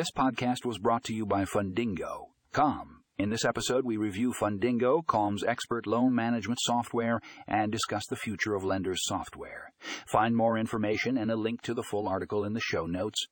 This podcast was brought to you by Fundingo. Calm. In this episode, we review Fundingo.com's expert loan management software, and discuss the future of lenders software. Find more information and a link to the full article in the show notes